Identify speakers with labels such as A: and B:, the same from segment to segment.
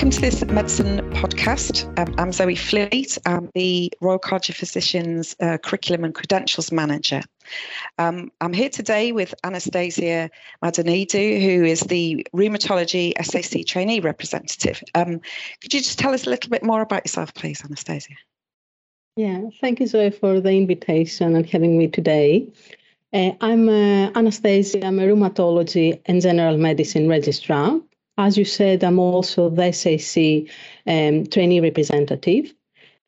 A: Welcome to this medicine podcast. Um, I'm Zoe Fleet. I'm the Royal College of Physicians uh, Curriculum and Credentials Manager. Um, I'm here today with Anastasia Madonidou, who is the Rheumatology SAC Trainee Representative. Um, could you just tell us a little bit more about yourself, please, Anastasia?
B: Yeah, thank you, Zoe, for the invitation and having me today. Uh, I'm uh, Anastasia, I'm a rheumatology and general medicine registrar as you said, I'm also the SAC um, trainee representative.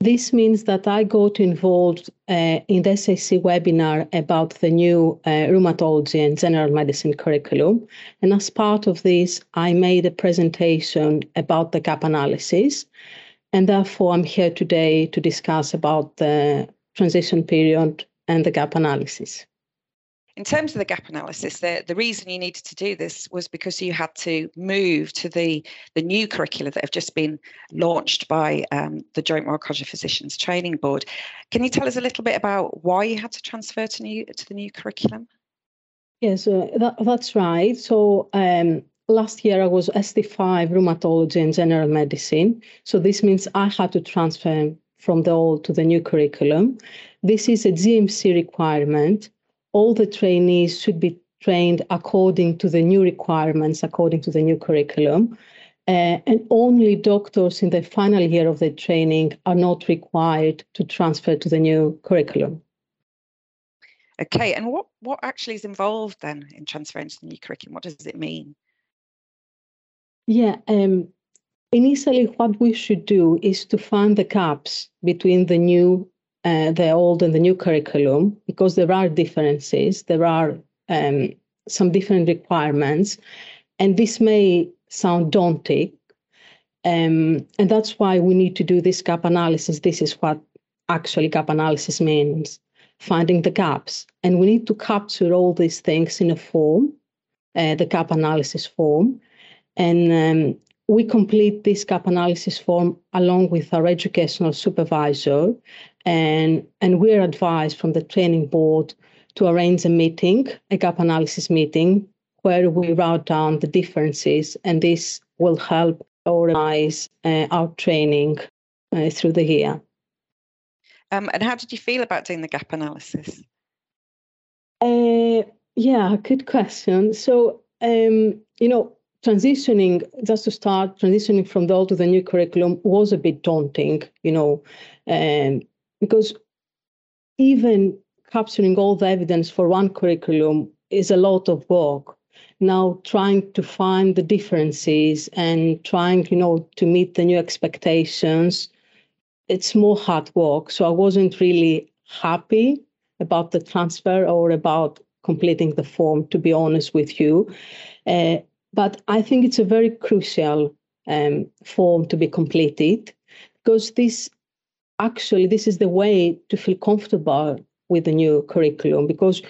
B: This means that I got involved uh, in the SAC webinar about the new uh, rheumatology and general medicine curriculum. And as part of this, I made a presentation about the gap analysis. And therefore, I'm here today to discuss about the transition period and the gap analysis.
A: In terms of the gap analysis, the, the reason you needed to do this was because you had to move to the, the new curricula that have just been launched by um, the Joint Royal College of Physicians Training Board. Can you tell us a little bit about why you had to transfer to, new, to the new curriculum?
B: Yes, uh, that, that's right. So um, last year I was ST5 rheumatology and general medicine. So this means I had to transfer from the old to the new curriculum. This is a GMC requirement all the trainees should be trained according to the new requirements, according to the new curriculum. Uh, and only doctors in the final year of the training are not required to transfer to the new curriculum.
A: Okay, and what, what actually is involved then in transferring to the new curriculum? What does it mean?
B: Yeah, um, initially, what we should do is to find the gaps between the new uh, the old and the new curriculum because there are differences, there are um, some different requirements, and this may sound daunting. Um, and that's why we need to do this gap analysis. This is what actually gap analysis means finding the gaps. And we need to capture all these things in a form, uh, the gap analysis form. And um, we complete this gap analysis form along with our educational supervisor and, and we're advised from the training board to arrange a meeting, a gap analysis meeting, where we write down the differences, and this will help organize uh, our training uh, through the year.
A: Um, and how did you feel about doing the gap analysis?
B: Uh, yeah, good question. So, um, you know, transitioning, just to start, transitioning from the old to the new curriculum was a bit daunting, you know, um, because even capturing all the evidence for one curriculum is a lot of work. Now trying to find the differences and trying you know to meet the new expectations it's more hard work. So i wasn't really happy about the transfer or about completing the form to be honest with you. Uh, but i think it's a very crucial um, form to be completed because this actually this is the way to feel comfortable with the new curriculum because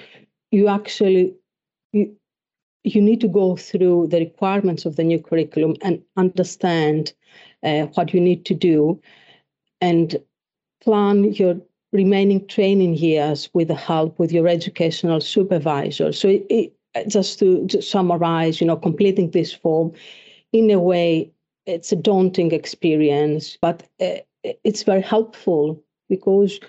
B: you actually you, you need to go through the requirements of the new curriculum and understand uh, what you need to do and plan your remaining training years with the help with your educational supervisor. So it, it, just to, to summarize you know completing this form in a way it's a daunting experience but uh, it's very helpful because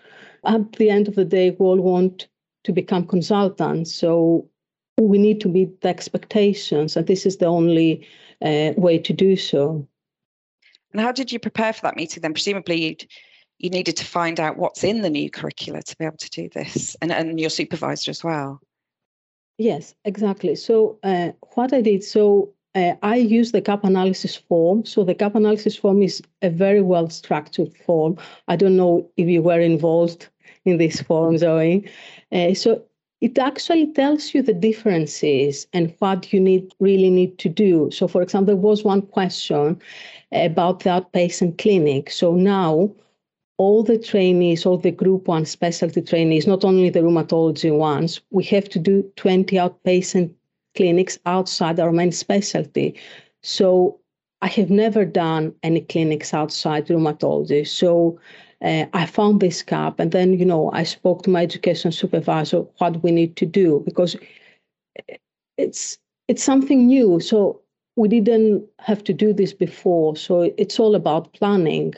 B: at the end of the day, we all want to become consultants. So we need to meet the expectations, and this is the only uh, way to do so.
A: And how did you prepare for that meeting then? Presumably, you needed to find out what's in the new curricula to be able to do this, and, and your supervisor as well.
B: Yes, exactly. So, uh, what I did, so uh, I use the gap analysis form. So the gap analysis form is a very well structured form. I don't know if you were involved in this form, Zoe. Uh, so it actually tells you the differences and what you need really need to do. So, for example, there was one question about the outpatient clinic. So now all the trainees, all the group one specialty trainees, not only the rheumatology ones, we have to do 20 outpatient clinics outside our main specialty. So I have never done any clinics outside rheumatology. So uh, I found this gap, and then you know I spoke to my education supervisor what we need to do because it's it's something new. So we didn't have to do this before. So it's all about planning.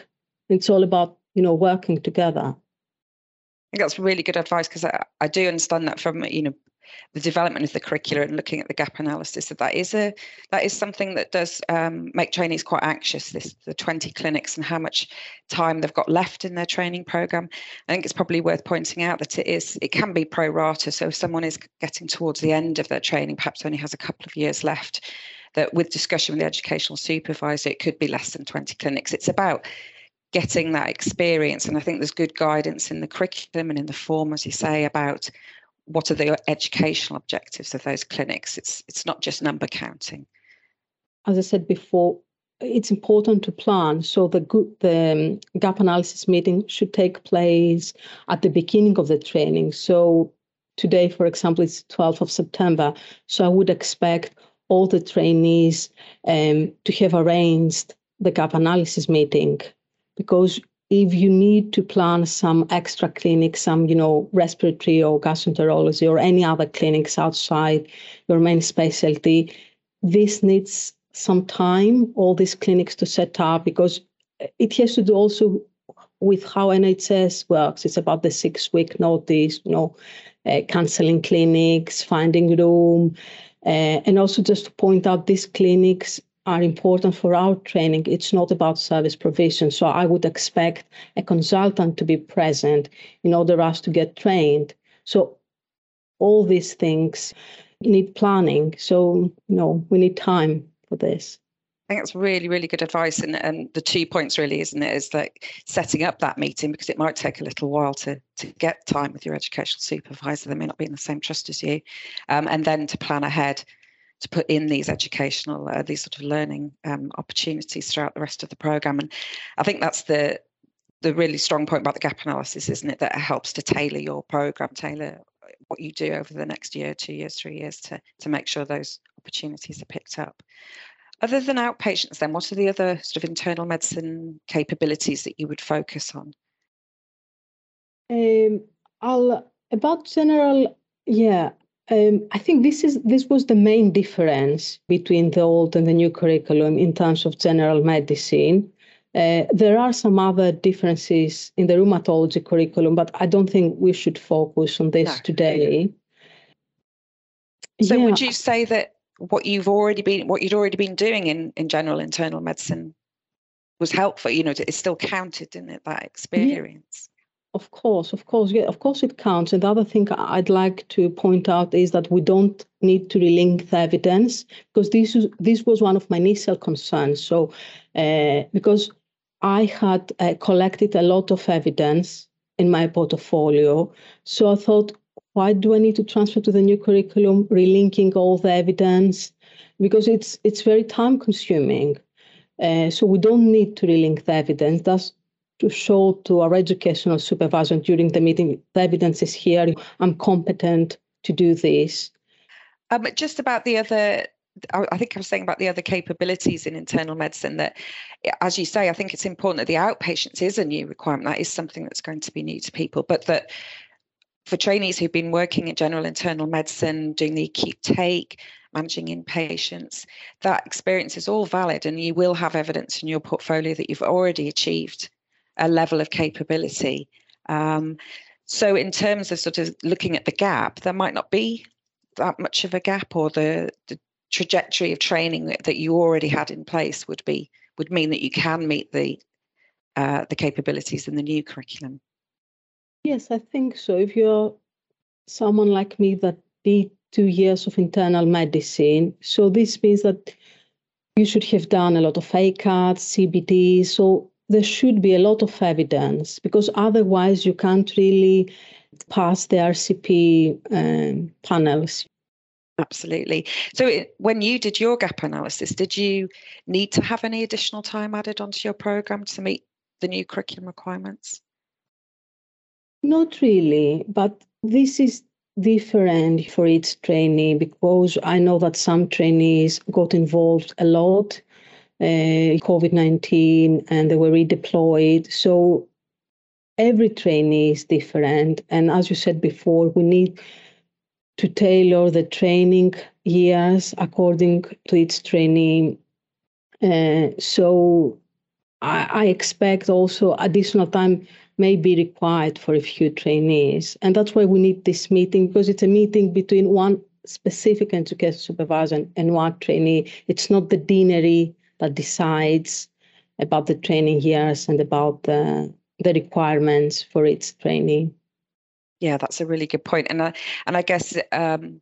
B: It's all about, you know, working together.
A: I think that's really good advice because I, I do understand that from, you know, the development of the curricula and looking at the gap analysis that that is a that is something that does um, make trainees quite anxious this the 20 clinics and how much time they've got left in their training program i think it's probably worth pointing out that it is it can be pro rata so if someone is getting towards the end of their training perhaps only has a couple of years left that with discussion with the educational supervisor, it could be less than 20 clinics. It's about getting that experience. And I think there's good guidance in the curriculum and in the form, as you say, about what are the educational objectives of those clinics. It's it's not just number counting.
B: As I said before, it's important to plan. So the the um, gap analysis meeting should take place at the beginning of the training. So today, for example, it's 12th of September. So I would expect all the trainees um, to have arranged the gap analysis meeting because if you need to plan some extra clinics, some you know respiratory or gastroenterology or any other clinics outside your main specialty, this needs some time. All these clinics to set up because it has to do also with how NHS works. It's about the six week notice, you know, uh, canceling clinics, finding room, uh, and also just to point out, these clinics are important for our training. It's not about service provision. So I would expect a consultant to be present in order us to get trained. So all these things need planning. So, you know, we need time for this.
A: I think that's really, really good advice. And, and the two points really, isn't it, is like setting up that meeting because it might take a little while to to get time with your educational supervisor. They may not be in the same trust as you. Um, and then to plan ahead to put in these educational, uh, these sort of learning um, opportunities throughout the rest of the program. And I think that's the the really strong point about the gap analysis, isn't it? That it helps to tailor your program, tailor what you do over the next year, two years, three years to to make sure those opportunities are picked up. Other than outpatients, then, what are the other sort of internal medicine capabilities that you would focus on?
B: Um, I'll about general, yeah. Um, I think this is this was the main difference between the old and the new curriculum in terms of general medicine. Uh, there are some other differences in the rheumatology curriculum, but I don't think we should focus on this no. today.
A: So, yeah. would you say that what you've already been what you'd already been doing in in general internal medicine was helpful you know it still counted in it that experience.
B: Of course of course yeah of course it counts and the other thing i'd like to point out is that we don't need to relink the evidence because this is this was one of my initial concerns so uh, because i had uh, collected a lot of evidence in my portfolio so i thought why do I need to transfer to the new curriculum, relinking all the evidence? Because it's it's very time consuming. Uh, so we don't need to relink the evidence. That's to show to our educational supervisor during the meeting, the evidence is here. I'm competent to do this.
A: Um, just about the other I think I was saying about the other capabilities in internal medicine that, as you say, I think it's important that the outpatients is a new requirement. That is something that's going to be new to people, but that for trainees who've been working in general internal medicine, doing the acute take, managing inpatients, that experience is all valid and you will have evidence in your portfolio that you've already achieved a level of capability. Um, so, in terms of sort of looking at the gap, there might not be that much of a gap, or the, the trajectory of training that, that you already had in place would be would mean that you can meet the uh, the capabilities in the new curriculum.
B: Yes, I think so. If you're someone like me that did two years of internal medicine, so this means that you should have done a lot of ACAT, CbD. So there should be a lot of evidence because otherwise you can't really pass the RCP um, panels.
A: Absolutely. So, it, when you did your gap analysis, did you need to have any additional time added onto your program to meet the new curriculum requirements?
B: Not really, but this is different for each trainee because I know that some trainees got involved a lot COVID 19 and they were redeployed. So every trainee is different. And as you said before, we need to tailor the training years according to its training. Uh, so I, I expect also additional time may be required for a few trainees. And that's why we need this meeting because it's a meeting between one specific education supervisor and one trainee. It's not the deanery that decides about the training years and about the, the requirements for its training.
A: Yeah, that's a really good point. And I, and I guess um,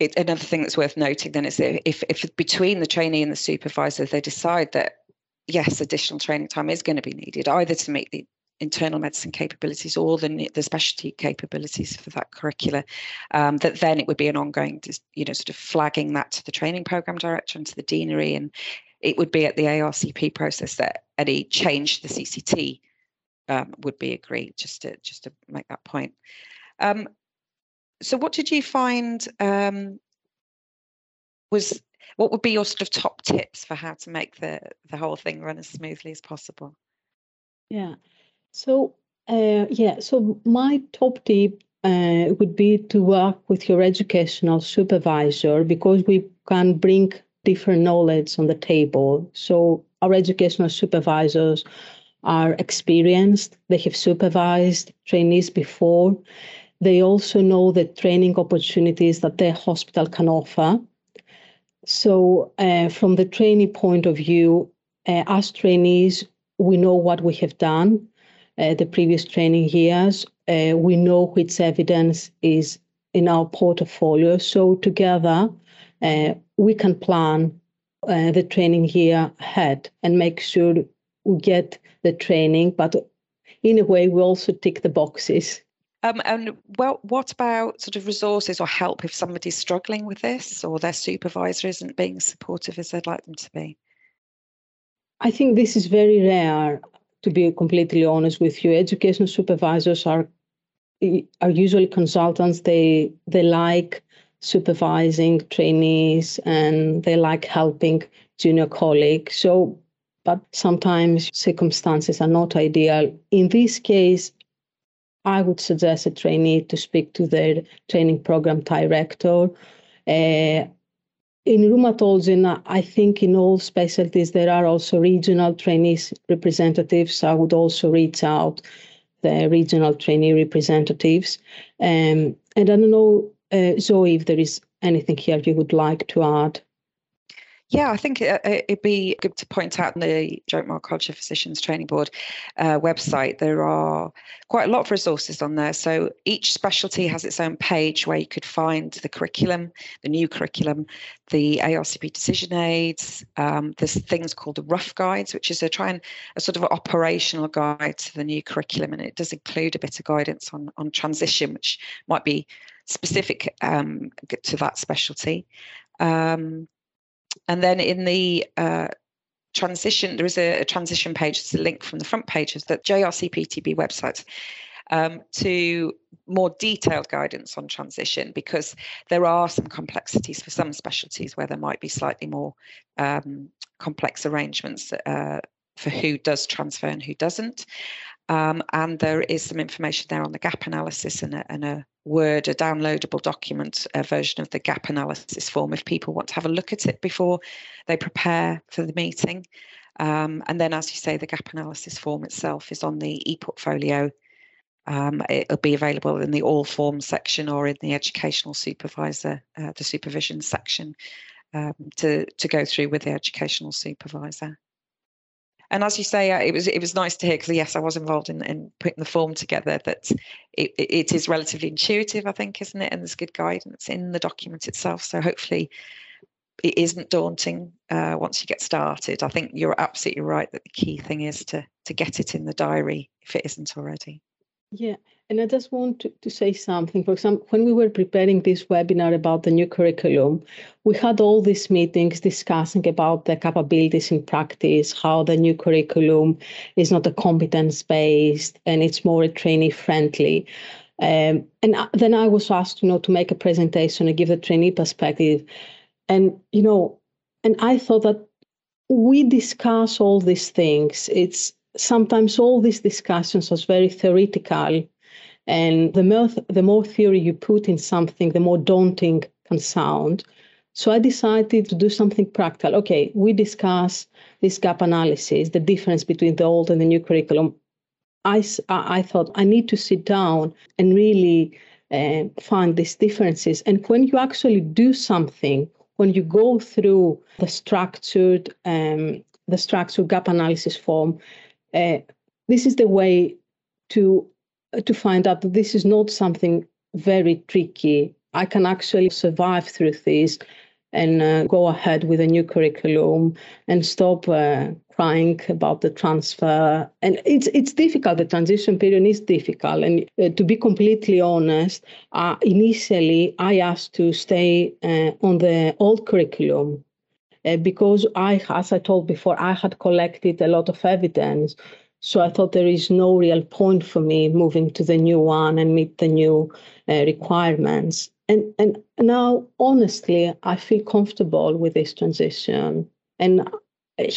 A: it, another thing that's worth noting then is if, if between the trainee and the supervisor they decide that yes, additional training time is going to be needed, either to meet the internal medicine capabilities or the, the specialty capabilities for that curricula, um, that then it would be an ongoing, you know, sort of flagging that to the training program director and to the deanery. And it would be at the ARCP process that any change to the CCT um, would be agreed, just to, just to make that point. Um, so what did you find um, was what would be your sort of top tips for how to make the the whole thing run as smoothly as possible
B: yeah so uh, yeah so my top tip uh, would be to work with your educational supervisor because we can bring different knowledge on the table so our educational supervisors are experienced they have supervised trainees before they also know the training opportunities that their hospital can offer so, uh, from the trainee point of view, uh, as trainees, we know what we have done uh, the previous training years. Uh, we know which evidence is in our portfolio. So, together, uh, we can plan uh, the training year ahead and make sure we get the training. But in a way, we also tick the boxes
A: um, and well, what about sort of resources or help if somebody's struggling with this or their supervisor isn't being supportive as they'd like them to be?
B: I think this is very rare, to be completely honest with you. Education supervisors are are usually consultants. They they like supervising trainees and they like helping junior colleagues. So, but sometimes circumstances are not ideal. In this case, I would suggest a trainee to speak to their training program director. Uh, in rheumatology, I think in all specialties there are also regional trainees representatives. I would also reach out the regional trainee representatives. Um, and I don't know, Zoe, if there is anything here you would like to add.
A: Yeah, I think it, would be good to point out on the Joint of Physicians Training Board uh, website, there are quite a lot of resources on there. So each specialty has its own page where you could find the curriculum, the new curriculum, the ARCP decision aids. Um, there's things called the rough guides, which is a try and a sort of operational guide to the new curriculum, and it does include a bit of guidance on on transition, which might be specific um, to that specialty. Um, and then in the uh, transition, there is a, a, transition page, it's a link from the front page of the JRCPTB website um, to more detailed guidance on transition because there are some complexities for some specialties where there might be slightly more um, complex arrangements uh, for who does transfer and who doesn't. Um, and there is some information there on the gap analysis and a, and a Word, a downloadable document a version of the gap analysis form if people want to have a look at it before they prepare for the meeting. Um, and then, as you say, the gap analysis form itself is on the e-portfolio. Um, it'll be available in the all forms section or in the educational supervisor, uh, the supervision section um, to, to go through with the educational supervisor and as you say, uh, it was it was nice to hear because yes, I was involved in, in putting the form together. That it, it is relatively intuitive, I think, isn't it? And there's good guidance in the document itself. So hopefully, it isn't daunting uh, once you get started. I think you're absolutely right that the key thing is to to get it in the diary if it isn't already.
B: Yeah, and I just want to, to say something. For example, when we were preparing this webinar about the new curriculum, we had all these meetings discussing about the capabilities in practice, how the new curriculum is not a competence based and it's more trainee friendly. Um, and then I was asked, you know, to make a presentation and give the trainee perspective. And, you know, and I thought that we discuss all these things. It's sometimes all these discussions are very theoretical And the more, the more theory you put in something, the more daunting can sound. So I decided to do something practical. Okay, we discuss this gap analysis, the difference between the old and the new curriculum. I, I thought I need to sit down and really uh, find these differences. And when you actually do something, when you go through the structured um, the structured gap analysis form, uh, this is the way to to find out that this is not something very tricky. I can actually survive through this and uh, go ahead with a new curriculum and stop uh, crying about the transfer. And it's it's difficult. The transition period is difficult. And uh, to be completely honest, uh, initially I asked to stay uh, on the old curriculum uh, because I, as I told before, I had collected a lot of evidence so I thought there is no real point for me moving to the new one and meet the new uh, requirements. And and now, honestly, I feel comfortable with this transition. And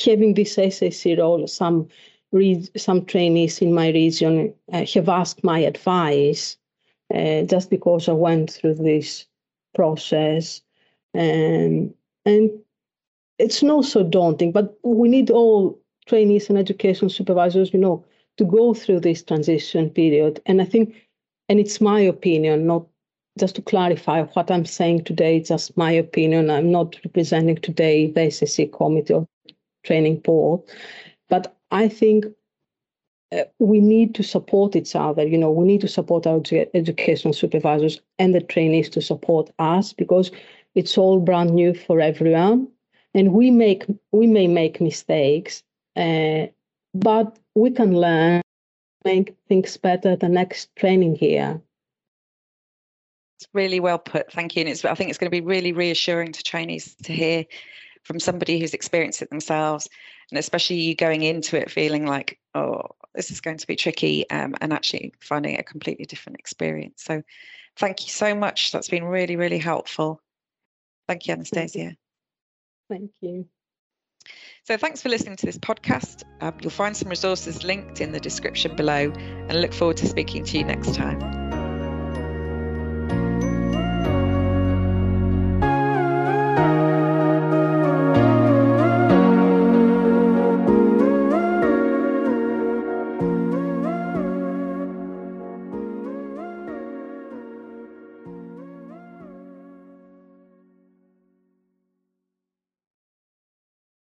B: having this SAC role, some re- some trainees in my region uh, have asked my advice uh, just because I went through this process. Um, and it's not so daunting, but we need all trainees and education supervisors, you know, to go through this transition period. And I think, and it's my opinion, not just to clarify what I'm saying today, it's just my opinion. I'm not representing today the SAC Committee or Training Board, but I think uh, we need to support each other. You know, we need to support our educational supervisors and the trainees to support us because it's all brand new for everyone, and we make we may make mistakes, uh, but we can learn, make things better the next training year.
A: It's really well put. Thank you. And it's, I think it's going to be really reassuring to trainees to hear from somebody who's experienced it themselves, and especially you going into it feeling like, oh, this is going to be tricky, um, and actually finding a completely different experience. So, thank you so much. That's been really, really helpful. Thank you, Anastasia.
B: Thank you.
A: So, thanks for listening to this podcast. Um, you'll find some resources linked in the description below and look forward to speaking to you next time.